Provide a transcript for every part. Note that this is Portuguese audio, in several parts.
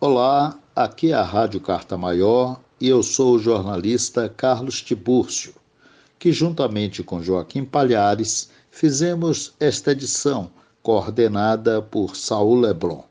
Olá, aqui é a Rádio Carta Maior e eu sou o jornalista Carlos Tibúrcio, que juntamente com Joaquim Palhares fizemos esta edição, coordenada por Saul Leblon.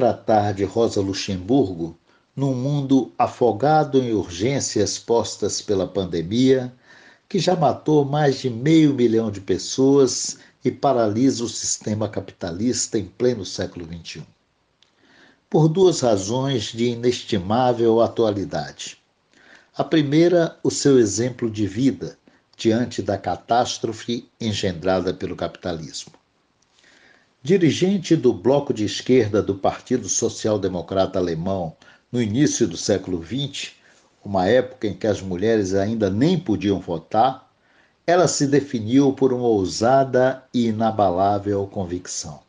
Tratar de Rosa Luxemburgo num mundo afogado em urgências postas pela pandemia, que já matou mais de meio milhão de pessoas e paralisa o sistema capitalista em pleno século XXI? Por duas razões de inestimável atualidade. A primeira, o seu exemplo de vida diante da catástrofe engendrada pelo capitalismo. Dirigente do bloco de esquerda do Partido Social Democrata Alemão no início do século XX, uma época em que as mulheres ainda nem podiam votar, ela se definiu por uma ousada e inabalável convicção: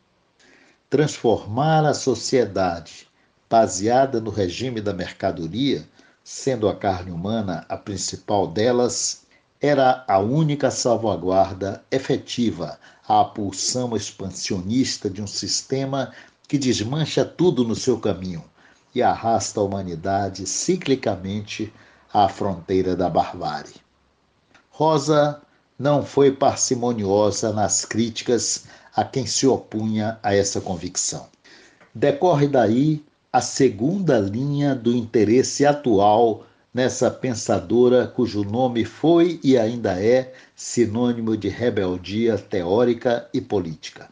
transformar a sociedade baseada no regime da mercadoria, sendo a carne humana a principal delas, era a única salvaguarda efetiva à pulsão expansionista de um sistema que desmancha tudo no seu caminho e arrasta a humanidade ciclicamente à fronteira da barbárie. Rosa não foi parcimoniosa nas críticas a quem se opunha a essa convicção. Decorre daí a segunda linha do interesse atual nessa pensadora cujo nome foi e ainda é sinônimo de rebeldia teórica e política.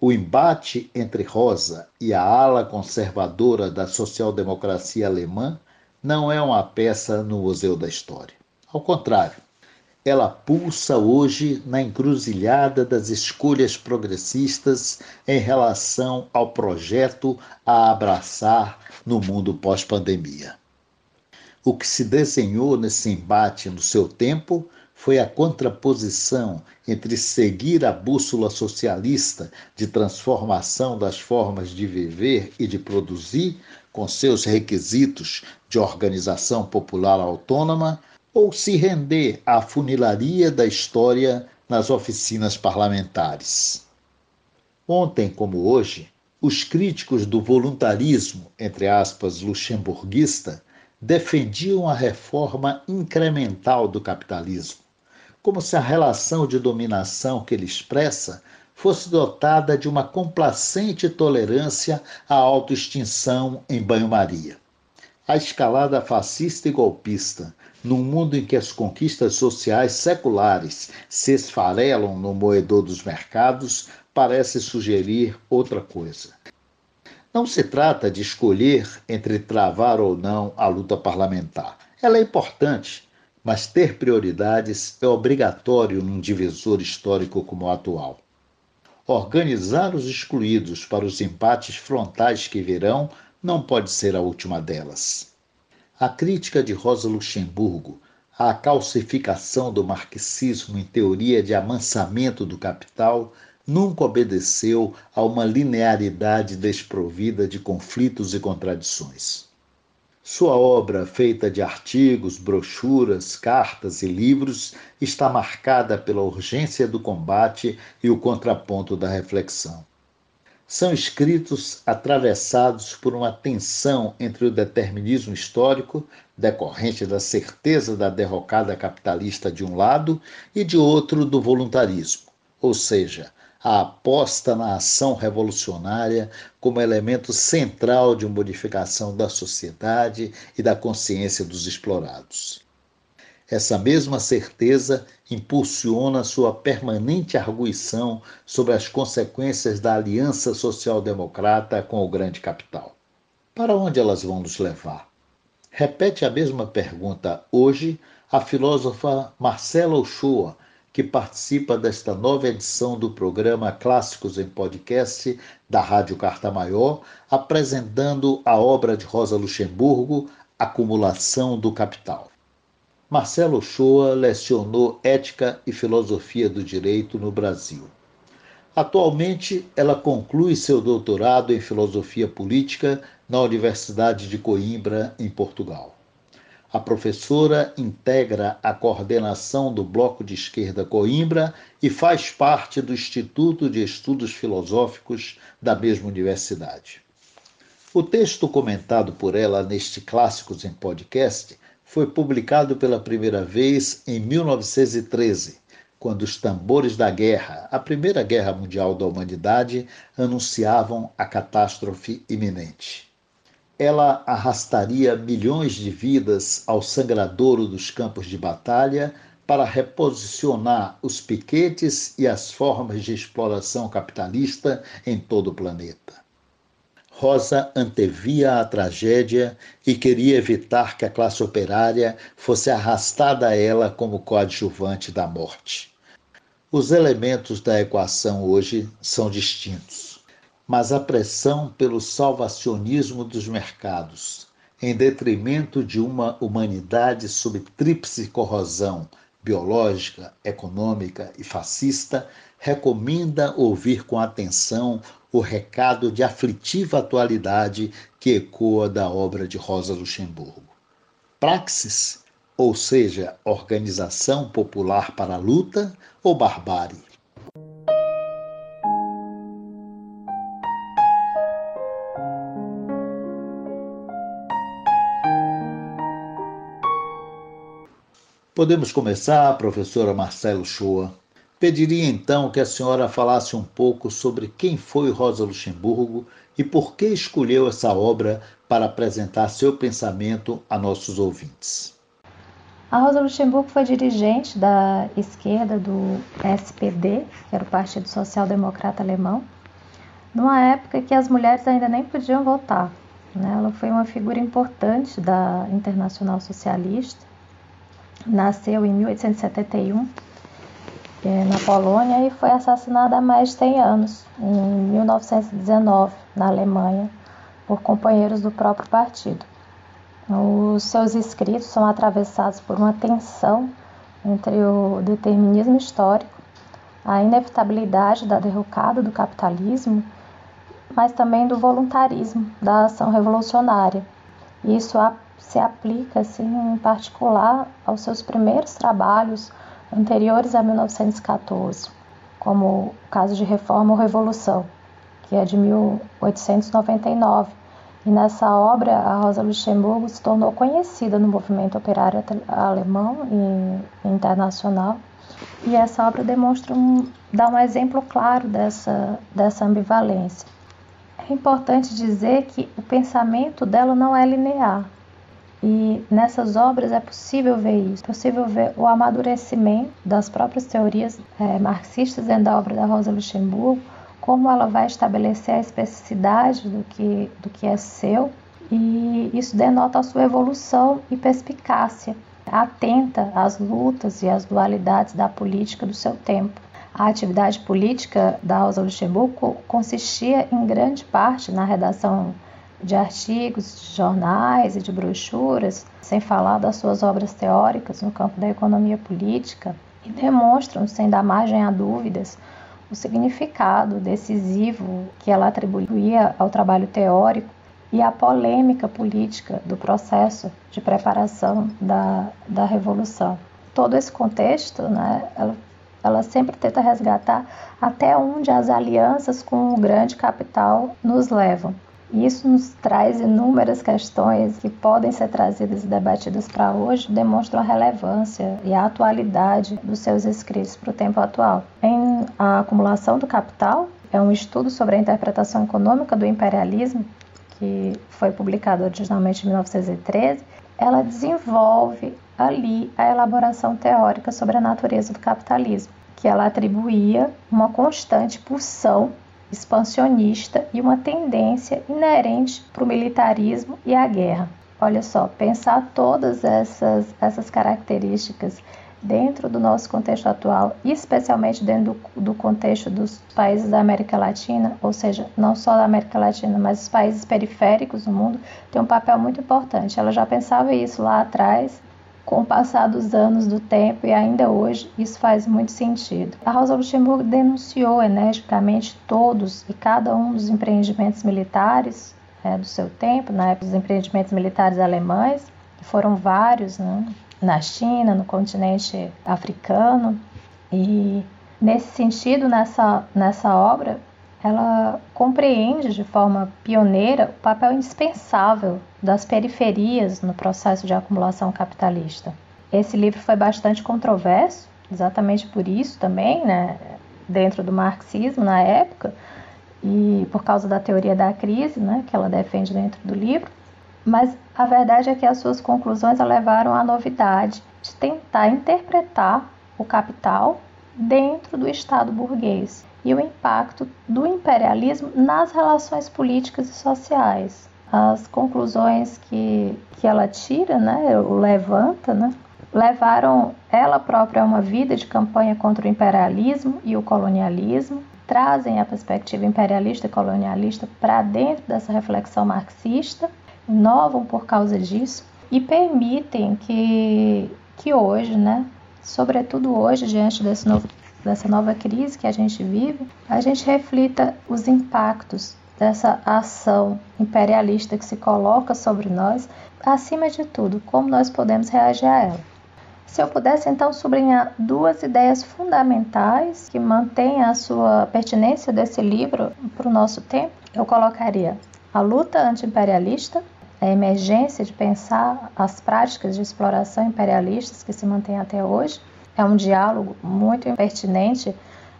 O embate entre Rosa e a ala conservadora da social-democracia alemã não é uma peça no Museu da História. Ao contrário, ela pulsa hoje na encruzilhada das escolhas progressistas em relação ao projeto a abraçar no mundo pós-pandemia. O que se desenhou nesse embate no seu tempo foi a contraposição entre seguir a bússola socialista de transformação das formas de viver e de produzir, com seus requisitos de organização popular autônoma, ou se render à funilaria da história nas oficinas parlamentares. Ontem, como hoje, os críticos do voluntarismo, entre aspas, luxemburguista, defendiam a reforma incremental do capitalismo, como se a relação de dominação que ele expressa fosse dotada de uma complacente tolerância à autoextinção em banho-maria. A escalada fascista e golpista, num mundo em que as conquistas sociais seculares se esfarelam no moedor dos mercados, parece sugerir outra coisa. Não se trata de escolher entre travar ou não a luta parlamentar. Ela é importante, mas ter prioridades é obrigatório num divisor histórico como o atual. Organizar os excluídos para os empates frontais que virão não pode ser a última delas. A crítica de Rosa Luxemburgo à calcificação do marxismo em teoria de amansamento do capital nunca obedeceu a uma linearidade desprovida de conflitos e contradições. Sua obra, feita de artigos, brochuras, cartas e livros, está marcada pela urgência do combate e o contraponto da reflexão. São escritos atravessados por uma tensão entre o determinismo histórico, decorrente da certeza da derrocada capitalista de um lado, e de outro do voluntarismo, ou seja, a aposta na ação revolucionária como elemento central de modificação da sociedade e da consciência dos explorados. Essa mesma certeza impulsiona sua permanente arguição sobre as consequências da aliança social-democrata com o grande capital. Para onde elas vão nos levar? Repete a mesma pergunta hoje a filósofa Marcela Ochoa, que participa desta nova edição do programa Clássicos em Podcast da Rádio Carta Maior, apresentando a obra de Rosa Luxemburgo, Acumulação do Capital. Marcelo Ochoa lecionou Ética e Filosofia do Direito no Brasil. Atualmente, ela conclui seu doutorado em Filosofia Política na Universidade de Coimbra, em Portugal. A professora integra a coordenação do Bloco de Esquerda Coimbra e faz parte do Instituto de Estudos Filosóficos da mesma universidade. O texto comentado por ela neste Clássicos em Podcast foi publicado pela primeira vez em 1913, quando os tambores da guerra, a Primeira Guerra Mundial da Humanidade, anunciavam a catástrofe iminente. Ela arrastaria milhões de vidas ao sangradouro dos campos de batalha para reposicionar os piquetes e as formas de exploração capitalista em todo o planeta. Rosa antevia a tragédia e queria evitar que a classe operária fosse arrastada a ela como coadjuvante da morte. Os elementos da equação hoje são distintos, mas a pressão pelo salvacionismo dos mercados, em detrimento de uma humanidade sob tríplice corrosão biológica, econômica e fascista, recomenda ouvir com atenção o recado de aflitiva atualidade que ecoa da obra de Rosa Luxemburgo. Praxis, ou seja, organização popular para a luta ou barbárie? Podemos começar, professora Marcelo Shoa, Pediria então que a senhora falasse um pouco sobre quem foi Rosa Luxemburgo e por que escolheu essa obra para apresentar seu pensamento a nossos ouvintes. A Rosa Luxemburgo foi dirigente da esquerda do SPD, que era o Partido Social Democrata Alemão, numa época que as mulheres ainda nem podiam votar. Né? Ela foi uma figura importante da Internacional Socialista, nasceu em 1871 é, na Polônia e foi assassinada há mais de 100 anos, em 1919, na Alemanha, por companheiros do próprio partido. Os seus escritos são atravessados por uma tensão entre o determinismo histórico, a inevitabilidade da derrocada do capitalismo, mas também do voluntarismo da ação revolucionária. Isso se aplica, assim, em particular, aos seus primeiros trabalhos anteriores a 1914, como o caso de Reforma ou Revolução, que é de 1899. E nessa obra, a Rosa Luxemburgo se tornou conhecida no movimento operário alemão e internacional. E essa obra demonstra um, dá um exemplo claro dessa, dessa ambivalência. É importante dizer que o pensamento dela não é linear. E nessas obras é possível ver isso, é possível ver o amadurecimento das próprias teorias é, marxistas dentro da obra da Rosa Luxemburgo, como ela vai estabelecer a especificidade do que, do que é seu, e isso denota a sua evolução e perspicácia, atenta às lutas e às dualidades da política do seu tempo. A atividade política da Rosa Luxemburgo consistia em grande parte na redação de artigos, de jornais e de brochuras, sem falar das suas obras teóricas no campo da economia política, e demonstram, sem dar margem a dúvidas, o significado decisivo que ela atribuía ao trabalho teórico e a polêmica política do processo de preparação da, da Revolução. Todo esse contexto, né, ela, ela sempre tenta resgatar até onde as alianças com o grande capital nos levam. Isso nos traz inúmeras questões que podem ser trazidas e debatidas para hoje, demonstram a relevância e a atualidade dos seus escritos para o tempo atual. Em A Acumulação do Capital, é um estudo sobre a interpretação econômica do imperialismo, que foi publicado originalmente em 1913, ela desenvolve ali a elaboração teórica sobre a natureza do capitalismo, que ela atribuía uma constante pulsão expansionista e uma tendência inerente para o militarismo e a guerra. Olha só, pensar todas essas, essas características dentro do nosso contexto atual, especialmente dentro do, do, contexto dos países da América Latina, ou seja, não só da América Latina, mas os países periféricos do mundo, tem um papel muito importante. Ela já pensava isso lá atrás com o passar dos anos do tempo e ainda hoje isso faz muito sentido. A Rosa Luxemburgo denunciou energicamente todos e cada um dos empreendimentos militares é, do seu tempo, na época dos empreendimentos militares alemães, que foram vários, né, na China, no continente africano. E nesse sentido, nessa, nessa obra, ela compreende de forma pioneira o papel indispensável das periferias no processo de acumulação capitalista. Esse livro foi bastante controverso, exatamente por isso também, né, dentro do marxismo na época, e por causa da teoria da crise, né, que ela defende dentro do livro. Mas a verdade é que as suas conclusões levaram à novidade de tentar interpretar o capital dentro do Estado burguês e o impacto do imperialismo nas relações políticas e sociais. As conclusões que, que ela tira, né, o levanta, né, levaram ela própria a uma vida de campanha contra o imperialismo e o colonialismo, trazem a perspectiva imperialista e colonialista para dentro dessa reflexão marxista, inovam por causa disso e permitem que, que hoje, né, sobretudo hoje, diante desse novo, dessa nova crise que a gente vive, a gente reflita os impactos dessa ação imperialista que se coloca sobre nós, acima de tudo, como nós podemos reagir a ela. Se eu pudesse então sublinhar duas ideias fundamentais que mantêm a sua pertinência desse livro para o nosso tempo, eu colocaria a luta anti-imperialista, a emergência de pensar as práticas de exploração imperialistas que se mantêm até hoje. É um diálogo muito pertinente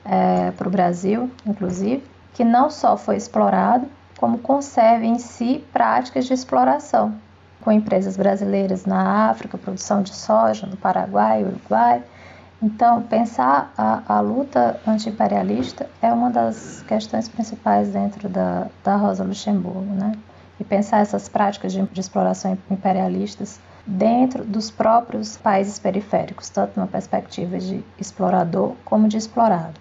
é, para o Brasil, inclusive, que não só foi explorado, como conserva em si práticas de exploração, com empresas brasileiras na África, produção de soja no Paraguai, Uruguai. Então, pensar a, a luta anti-imperialista é uma das questões principais dentro da, da Rosa Luxemburgo, né? E pensar essas práticas de, de exploração imperialistas dentro dos próprios países periféricos, tanto numa perspectiva de explorador como de explorado.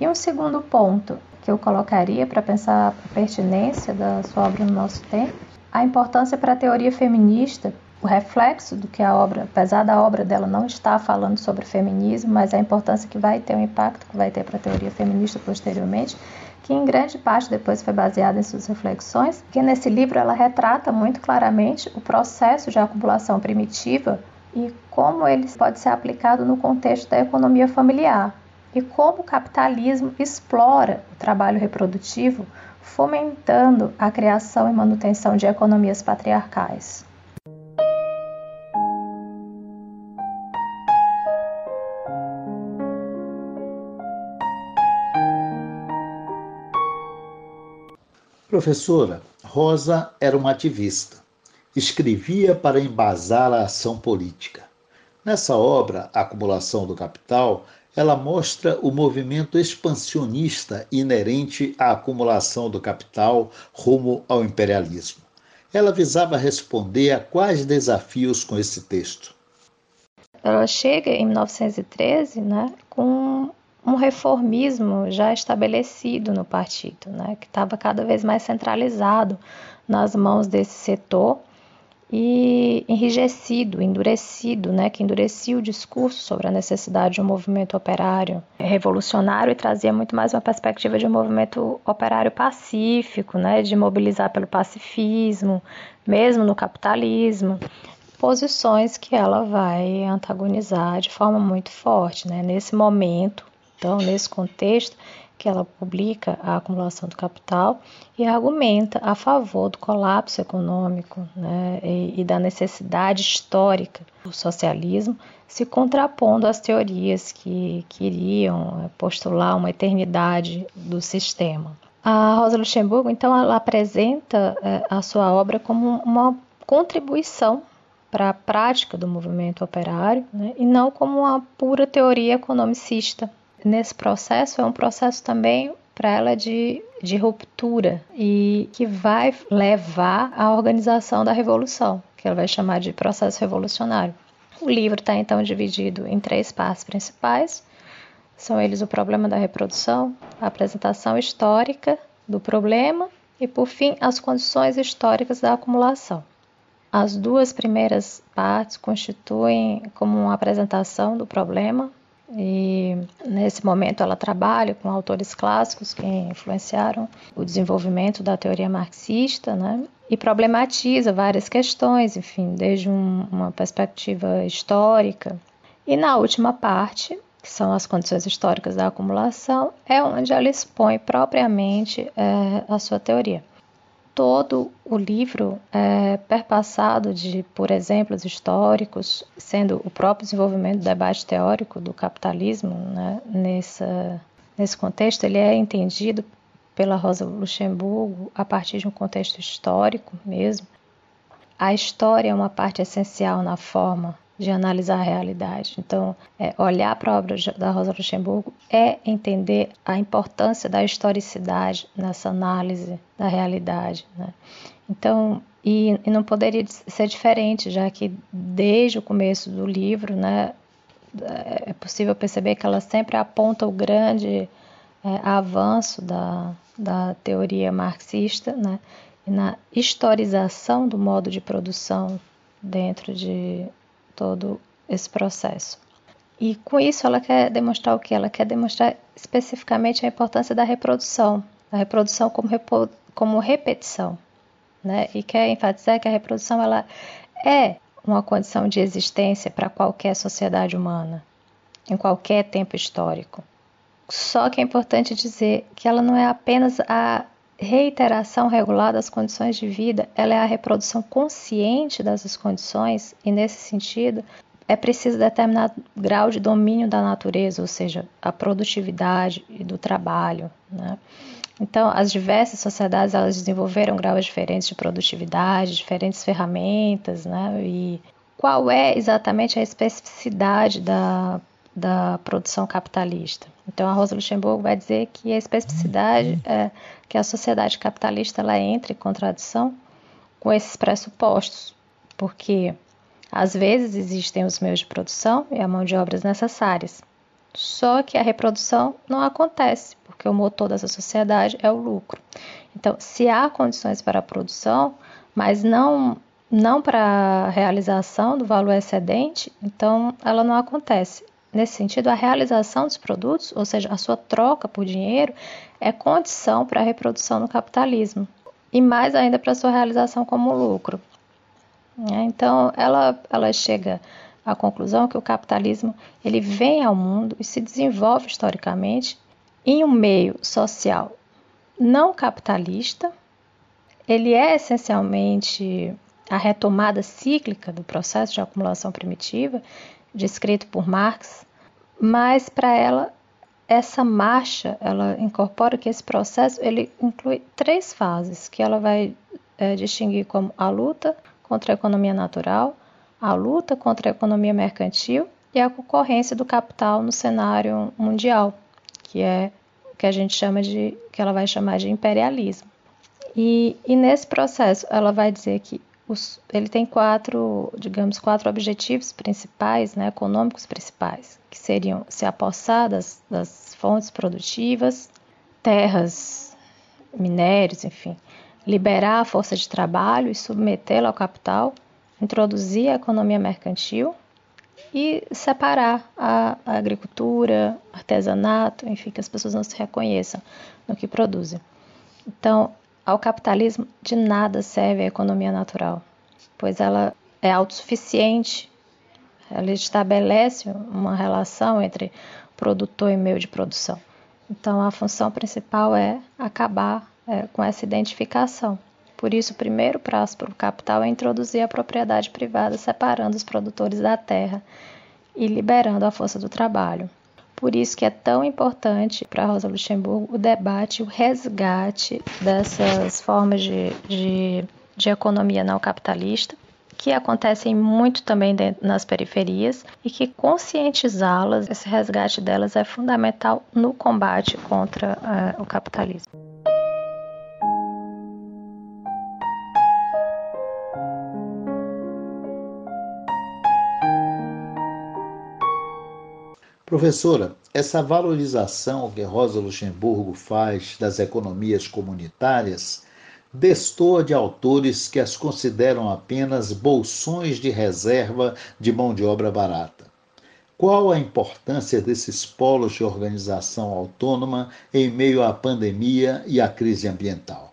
E um segundo ponto que eu colocaria para pensar a pertinência da sua obra no nosso tempo a importância para a teoria feminista, o reflexo do que a obra, apesar da obra dela não estar falando sobre feminismo, mas a importância que vai ter, o impacto que vai ter para a teoria feminista posteriormente, que em grande parte depois foi baseada em suas reflexões, que nesse livro ela retrata muito claramente o processo de acumulação primitiva e como ele pode ser aplicado no contexto da economia familiar e como o capitalismo explora o trabalho reprodutivo fomentando a criação e manutenção de economias patriarcais. Professora, Rosa era uma ativista. Escrevia para embasar a ação política. Nessa obra, Acumulação do Capital, ela mostra o movimento expansionista inerente à acumulação do capital rumo ao imperialismo. Ela visava responder a quais desafios com esse texto? Ela chega em 1913 né, com um reformismo já estabelecido no partido, né, que estava cada vez mais centralizado nas mãos desse setor e enrijecido, endurecido, né, que endurecia o discurso sobre a necessidade de um movimento operário revolucionário e trazia muito mais uma perspectiva de um movimento operário pacífico, né, de mobilizar pelo pacifismo, mesmo no capitalismo, posições que ela vai antagonizar de forma muito forte, né, nesse momento, então nesse contexto que ela publica a acumulação do capital e argumenta a favor do colapso econômico né, e, e, da necessidade histórica do socialismo, se contrapondo às teorias que queriam é, postular uma eternidade do sistema. A Rosa Luxemburgo, então, ela apresenta é, a sua obra como uma contribuição para a prática do movimento operário né, e não como uma pura teoria economicista nesse processo é um processo também para ela de, de ruptura e que vai levar à organização da revolução, que ela vai chamar de processo revolucionário. O livro está então dividido em três partes principais. São eles o problema da reprodução, a apresentação histórica do problema e, por fim, as condições históricas da acumulação. As duas primeiras partes constituem como uma apresentação do problema e nesse momento ela trabalha com autores clássicos que influenciaram o desenvolvimento da teoria marxista, né? E problematiza várias questões, enfim, desde um, uma perspectiva histórica. E na última parte, que são as condições históricas da acumulação, é onde ela expõe propriamente é, a sua teoria todo o livro é perpassado de, por exemplos históricos, sendo o próprio desenvolvimento do debate teórico do capitalismo né, nessa, nesse contexto, ele é entendido pela Rosa Luxemburgo a partir de um contexto histórico mesmo. A história é uma parte essencial na forma de analisar a realidade. Então, é, olhar para a obra da Rosa Luxemburgo é entender a importância da historicidade nessa análise da realidade. Né? Então, e, e, não poderia ser diferente, já que desde o começo do livro, né, é possível perceber que ela sempre aponta o grande é, avanço da, da teoria marxista, né, na historização do modo de produção dentro de todo esse processo. E com isso ela quer demonstrar o que? Ela quer demonstrar especificamente a importância da reprodução, a reprodução como, repo, como repetição, né? E quer enfatizar que a reprodução ela é uma condição de existência para qualquer sociedade humana, em qualquer tempo histórico. Só que é importante dizer que ela não é apenas a reiteração regular das condições de vida, ela é a reprodução consciente dessas condições e nesse sentido é preciso determinado grau de domínio da natureza, ou seja, a produtividade e do trabalho, né? Então, as diversas sociedades elas desenvolveram graus diferentes de produtividade, diferentes ferramentas, né? E qual é exatamente a especificidade da da produção capitalista. Então, a Rosa Luxemburgo vai dizer que a especificidade é que a sociedade capitalista ela entra em contradição com esses pressupostos, porque às vezes existem os meios de produção e a mão de obras necessárias, só que a reprodução não acontece, porque o motor dessa sociedade é o lucro. Então, se há condições para a produção, mas não não para a realização do valor excedente, então ela não acontece. Nesse sentido, a realização dos produtos, ou seja, a sua troca por dinheiro, é condição para a reprodução no capitalismo e mais ainda para a sua realização como lucro. É, então, ela, ela chega à conclusão que o capitalismo ele vem ao mundo e se desenvolve historicamente em um meio social não capitalista. Ele é essencialmente a retomada cíclica do processo de acumulação primitiva descrito por Marx, mas para ela essa marcha, ela incorpora que esse processo ele inclui três fases que ela vai é, distinguir como a luta contra a economia natural, a luta contra a economia mercantil e a concorrência do capital no cenário mundial, que é o que a gente chama de, que ela vai chamar de imperialismo. E, e nesse processo ela vai dizer que os, ele tem quatro, digamos, quatro objetivos principais, né, econômicos principais, que seriam se apossar das, das fontes produtivas, terras, minérios, enfim, liberar a força de trabalho e submetê-la ao capital, introduzir a economia mercantil e separar a, a agricultura, artesanato, enfim, que as pessoas não se reconheçam no que produzem. Então, ao capitalismo de nada serve a economia natural, pois ela é autossuficiente, ela estabelece uma relação entre produtor e meio de produção. Então, a função principal é acabar é, com essa identificação. Por isso, o primeiro passo para o capital é introduzir a propriedade privada, separando os produtores da terra e liberando a força do trabalho. Por isso que é tão importante para Rosa Luxemburgo o debate, o resgate dessas formas de, de, de economia não capitalista, que acontecem muito também nas periferias e que conscientizá-las, esse resgate delas é fundamental no combate contra uh, o capitalismo. Professora, essa valorização que Rosa Luxemburgo faz das economias comunitárias destoa de autores que as consideram apenas bolsões de reserva de mão de obra barata. Qual a importância desses polos de organização autônoma em meio à pandemia e à crise ambiental?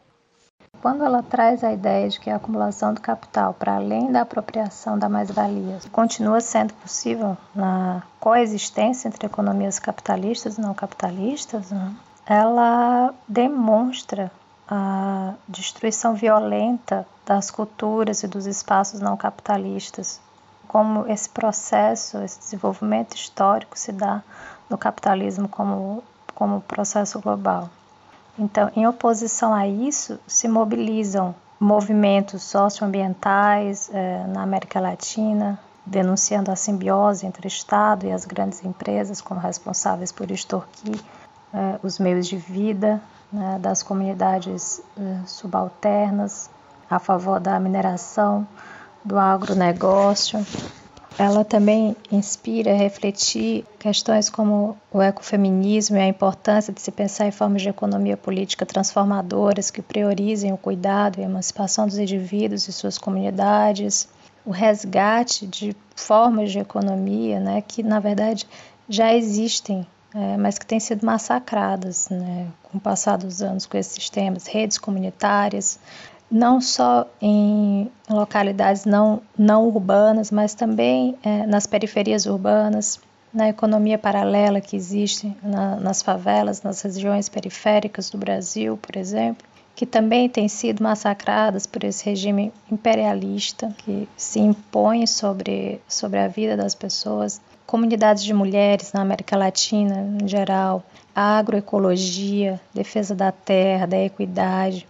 Quando ela traz a ideia de que a acumulação do capital, para além da apropriação da mais-valia, continua sendo possível na coexistência entre economias capitalistas e não capitalistas, né? ela demonstra a destruição violenta das culturas e dos espaços não capitalistas como esse processo, esse desenvolvimento histórico se dá no capitalismo como, como processo global. Então, em oposição a isso, se mobilizam movimentos socioambientais eh, na América Latina, denunciando a simbiose entre o Estado e as grandes empresas como responsáveis por extorquir eh, os meios de vida né, das comunidades eh, subalternas, a favor da mineração, do agronegócio. Ela também inspira a refletir questões como o ecofeminismo e a importância de se pensar em formas de economia política transformadoras que priorizem o cuidado e a emancipação dos indivíduos e suas comunidades, o resgate de formas de economia né, que, na verdade, já existem, é, mas que têm sido massacradas né, com o passar dos anos com esses sistemas, redes comunitárias, não só em localidades não, não urbanas, mas também é, nas periferias urbanas, na economia paralela que existe na, nas favelas, nas regiões periféricas do Brasil, por exemplo, que também têm sido massacradas por esse regime imperialista que se impõe sobre, sobre a vida das pessoas, comunidades de mulheres na América Latina em geral, agroecologia, defesa da terra, da equidade,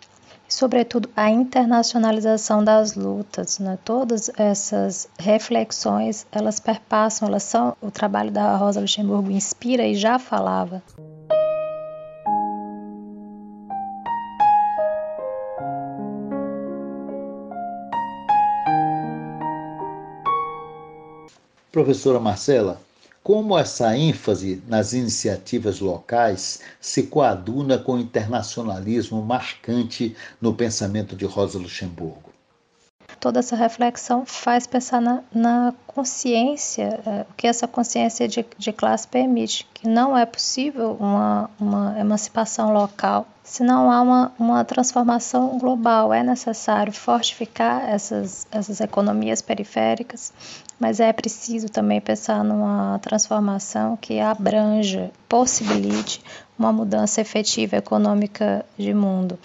sobretudo, a internacionalização das lutas. Né? Todas essas reflexões, elas perpassam, elas são, o trabalho da Rosa Luxemburgo inspira e já falava. Professora Marcela, como essa ênfase nas iniciativas locais se coaduna com o internacionalismo marcante no pensamento de Rosa Luxemburgo? Toda essa reflexão faz pensar na, na consciência, é, o que essa consciência de, de classe permite, que não é possível uma, uma emancipação local se não há uma, uma transformação global. É necessário fortificar essas, essas economias periféricas, mas é preciso também pensar numa transformação que abranja, possibilite uma mudança efetiva econômica de mundo.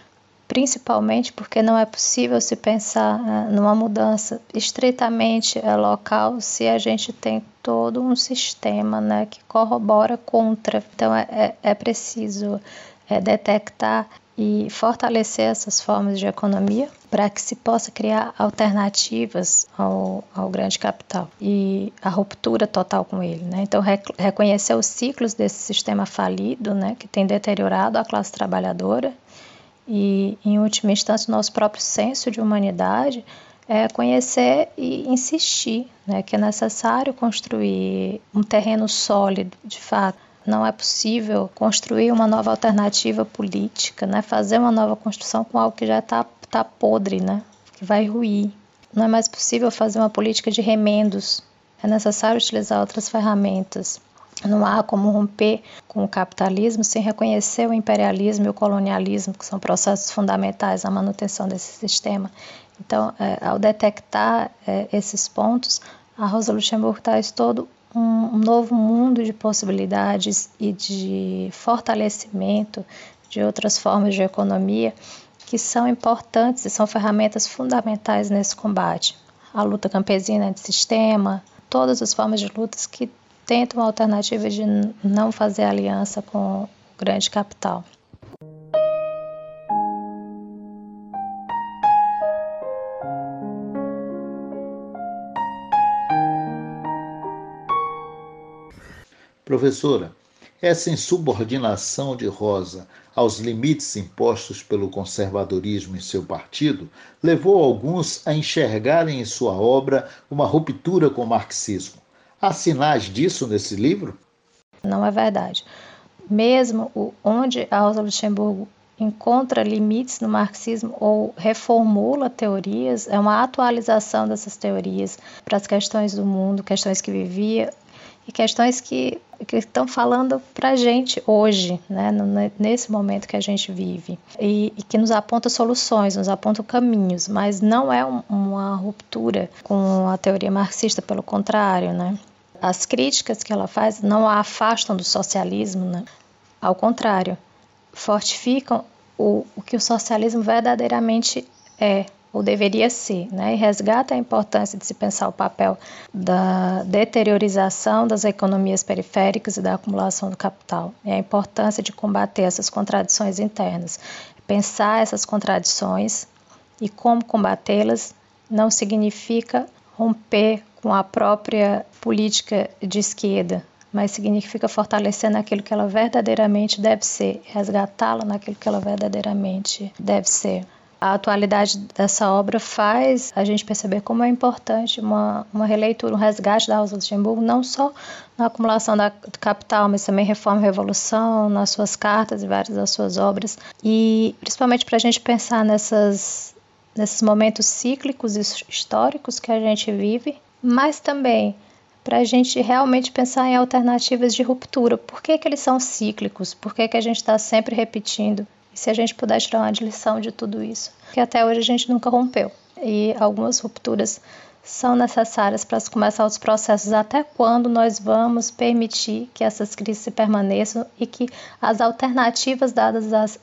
Principalmente porque não é possível se pensar uh, numa mudança estritamente uh, local se a gente tem todo um sistema né, que corrobora contra. Então é, é, é preciso é, detectar e fortalecer essas formas de economia para que se possa criar alternativas ao, ao grande capital e a ruptura total com ele. Né? Então, rec reconhecer os ciclos desse sistema falido, né, que tem deteriorado a classe trabalhadora e, em última instância, o nosso próprio senso de humanidade é conhecer e insistir né, que é necessário construir um terreno sólido, de fato, não é possível construir uma nova alternativa política, né? fazer uma nova construção com algo que já está tá podre, né? que vai ruir. Não é mais possível fazer uma política de remendos. É necessário utilizar outras ferramentas. Não há como romper com o capitalismo sem reconhecer o imperialismo e o colonialismo, que são processos fundamentais na manutenção desse sistema. Então, é, ao detectar é, esses pontos, a Rosa Luxemburgo traz todo um novo mundo de possibilidades e de fortalecimento de outras formas de economia que são importantes e são ferramentas fundamentais nesse combate. A luta campesina de sistema, todas as formas de lutas que tentam a alternativa de não fazer aliança com o grande capital. Professora, essa insubordinação de Rosa aos limites impostos pelo conservadorismo em seu partido levou alguns a enxergarem em sua obra uma ruptura com o marxismo. Há sinais disso nesse livro? Não é verdade. Mesmo onde Rosa Luxemburgo encontra limites no marxismo ou reformula teorias, é uma atualização dessas teorias para as questões do mundo, questões que vivia e questões que, que estão falando para a gente hoje, né, nesse momento que a gente vive, e, e, que nos aponta soluções, nos aponta caminhos, mas não é um, uma ruptura com a teoria marxista, pelo contrário, né? As críticas que ela faz não a afastam do socialismo, né? Ao contrário, fortificam o, o que o socialismo verdadeiramente é ou deveria ser, né? e resgata a importância de se pensar o papel da deteriorização das economias periféricas e da acumulação do capital, e a importância de combater essas contradições internas. Pensar essas contradições e como combatê-las não significa romper com a própria política de esquerda, mas significa fortalecer naquilo que ela verdadeiramente deve ser, resgatá-la naquilo que ela verdadeiramente deve ser. A atualidade dessa obra faz a gente perceber como é importante uma, uma releitura, um resgate da Rosa Luxemburgo, não só na acumulação da, do capital, mas também Reforma e Revolução, nas suas cartas e várias das suas obras, e principalmente para a gente pensar nessas, nesses momentos cíclicos históricos que a gente vive, mas também para a gente realmente pensar em alternativas de ruptura. Por que, que eles são cíclicos? Por que, que a gente está sempre repetindo? E se a gente puder tirar uma lição de tudo isso? Que até hoje a gente nunca rompeu. E algumas rupturas são necessárias para começar os processos. Até quando nós vamos permitir que essas crises permaneçam e que as alternativas dadas às,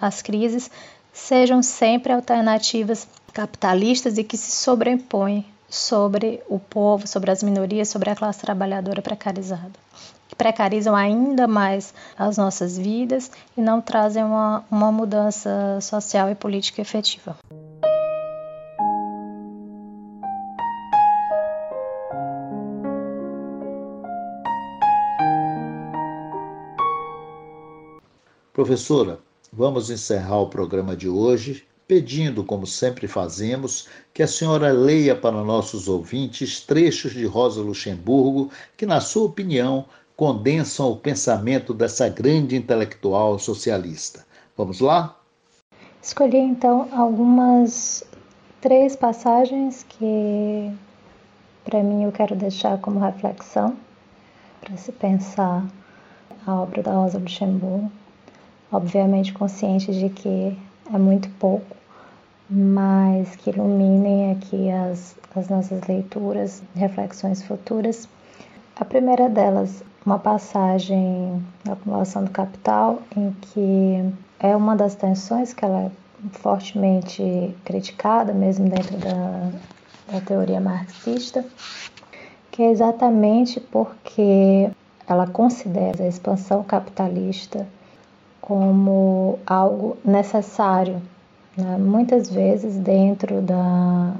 às crises sejam sempre alternativas capitalistas e que se sobrepõem sobre o povo, sobre as minorias, sobre a classe trabalhadora precarizada. Que precarizam ainda mais as nossas vidas e não trazem uma, uma mudança social e política efetiva. Professora, vamos encerrar o programa de hoje pedindo, como sempre fazemos, que a senhora leia para nossos ouvintes trechos de Rosa Luxemburgo que, na sua opinião, condensam o pensamento dessa grande intelectual socialista. Vamos lá? Escolhi então algumas três passagens que, para mim, eu quero deixar como reflexão para se pensar a obra da Rosa Luxemburgo. Obviamente, consciente de que é muito pouco, mas que iluminem aqui as, as nossas leituras, reflexões futuras. A primeira delas, uma passagem da acumulação do capital, em que é uma das tensões que ela é fortemente criticada, mesmo dentro da, da teoria marxista, que é exatamente porque ela considera a expansão capitalista como algo necessário né? Muitas vezes, dentro, da,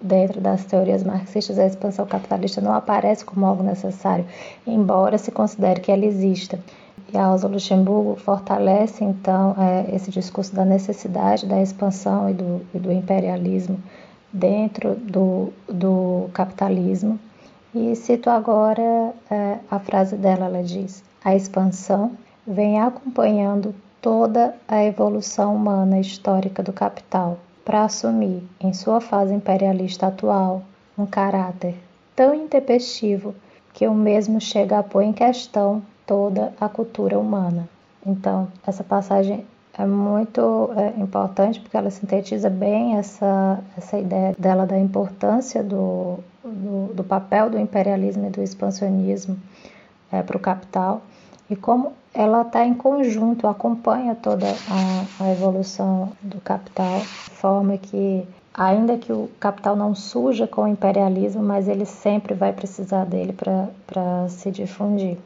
dentro das teorias marxistas, a expansão capitalista não aparece como algo necessário, embora se considere que ela exista. E a Rosa Luxemburgo fortalece, então, é, esse discurso da necessidade da expansão e do, e do imperialismo dentro do, do capitalismo. E cito agora é, a frase dela: ela diz, a expansão vem acompanhando toda a evolução humana histórica do capital para assumir, em sua fase imperialista atual, um caráter tão intempestivo que o mesmo chega a pôr em questão toda a cultura humana. Então, essa passagem é muito é, importante porque ela sintetiza bem essa, essa ideia dela da importância do, do, do papel do imperialismo e do expansionismo é, para o capital e como ela está em conjunto, acompanha toda a, a evolução do capital, de forma que, ainda que o capital não suja com o imperialismo, mas ele sempre vai precisar dele para se difundir.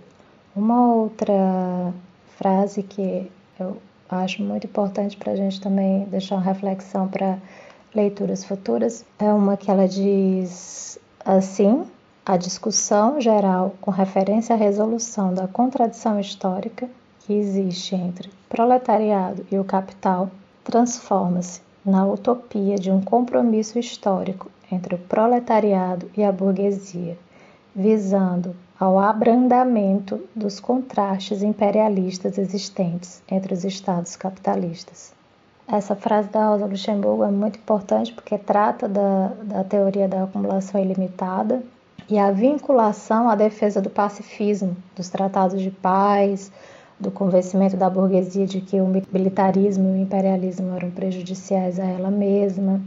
Uma outra frase que eu acho muito importante para a gente também deixar uma reflexão para leituras futuras é uma que ela diz assim: a discussão geral com referência à resolução da contradição histórica que existe entre proletariado e o capital transforma-se na utopia de um compromisso histórico entre o proletariado e a burguesia, visando ao abrandamento dos contrastes imperialistas existentes entre os estados capitalistas. Essa frase da Rosa Luxemburgo é muito importante porque trata da, da teoria da acumulação ilimitada e a vinculação à defesa do pacifismo, dos tratados de paz, do convencimento da burguesia de que o militarismo e o imperialismo eram prejudiciais a ela mesma.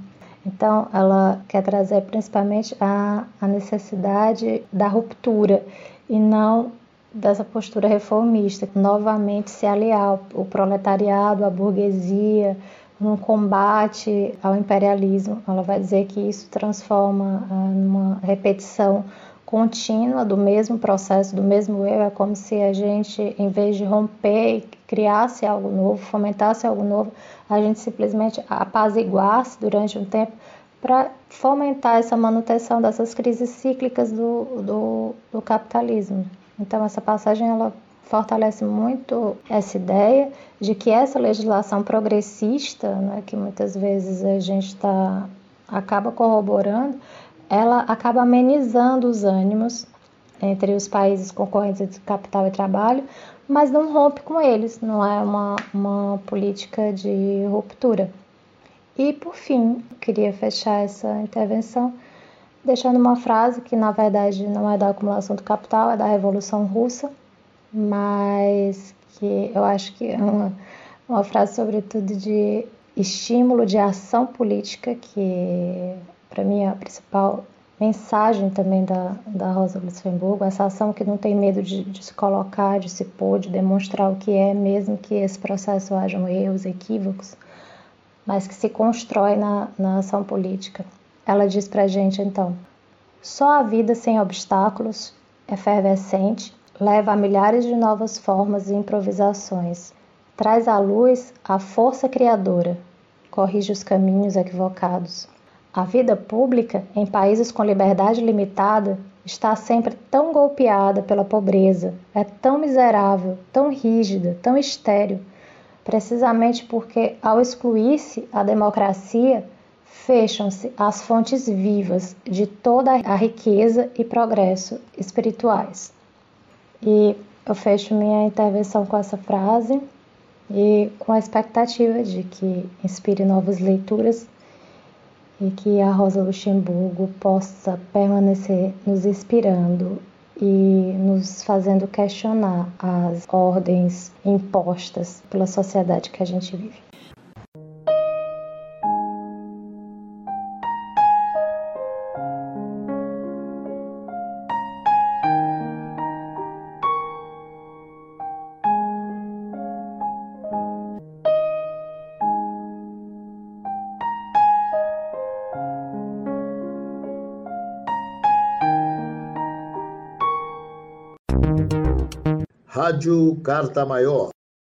Então, ela quer trazer principalmente a, a necessidade da ruptura e não dessa postura reformista, novamente se aliar ao proletariado, à burguesia, num combate ao imperialismo. Ela vai dizer que isso transforma ah, numa repetição contínua do mesmo processo, do mesmo erro. É como se a gente, em vez de romper e criasse algo novo, fomentasse algo novo, a gente simplesmente apaziguasse durante um tempo para fomentar essa manutenção dessas crises cíclicas do, do, do capitalismo. Então, essa passagem ela fortalece muito essa ideia de que essa legislação progressista, né, que muitas vezes a gente tá, acaba corroborando, ela acaba amenizando os ânimos entre os países concorrentes de capital e trabalho, mas não rompe com eles, não é uma, uma política de ruptura. E por fim, queria fechar essa intervenção deixando uma frase que na verdade não é da acumulação do capital, é da Revolução Russa, mas que eu acho que é uma, uma frase sobretudo de estímulo de ação política, que para mim é a principal mensagem também da, da Rosa Luxemburgo, essa ação que não tem medo de, de, se colocar, de se pôr, de demonstrar o que é, mesmo que esse processo hajam erros, equívocos, mas que se constrói na, na ação política. Ela diz para a gente então: só a vida sem obstáculos, efervescente, leva a milhares de novas formas e improvisações, traz à luz a força criadora, corrige os caminhos equivocados. A vida pública, em países com liberdade limitada, está sempre tão golpeada pela pobreza, é tão miserável, tão rígida, tão estéril, precisamente porque, ao excluir-se a democracia, fecham-se as fontes vivas de toda a riqueza e progresso espirituais. E eu fecho minha intervenção com essa frase e com a expectativa de que inspire novas leituras e que a Rosa Luxemburgo possa permanecer nos inspirando e nos fazendo questionar as ordens impostas pela sociedade que a gente vive. Rádio Carta Maior